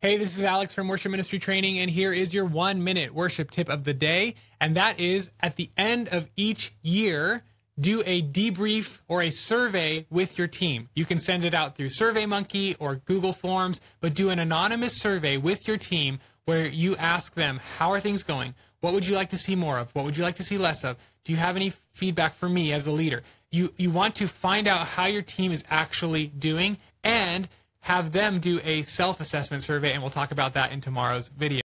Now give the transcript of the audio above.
Hey, this is Alex from Worship Ministry Training, and here is your one minute worship tip of the day. And that is at the end of each year, do a debrief or a survey with your team. You can send it out through SurveyMonkey or Google Forms, but do an anonymous survey with your team where you ask them, how are things going? What would you like to see more of? What would you like to see less of? Do you have any feedback for me as a leader? You, you want to find out how your team is actually doing and have them do a self assessment survey, and we'll talk about that in tomorrow's video.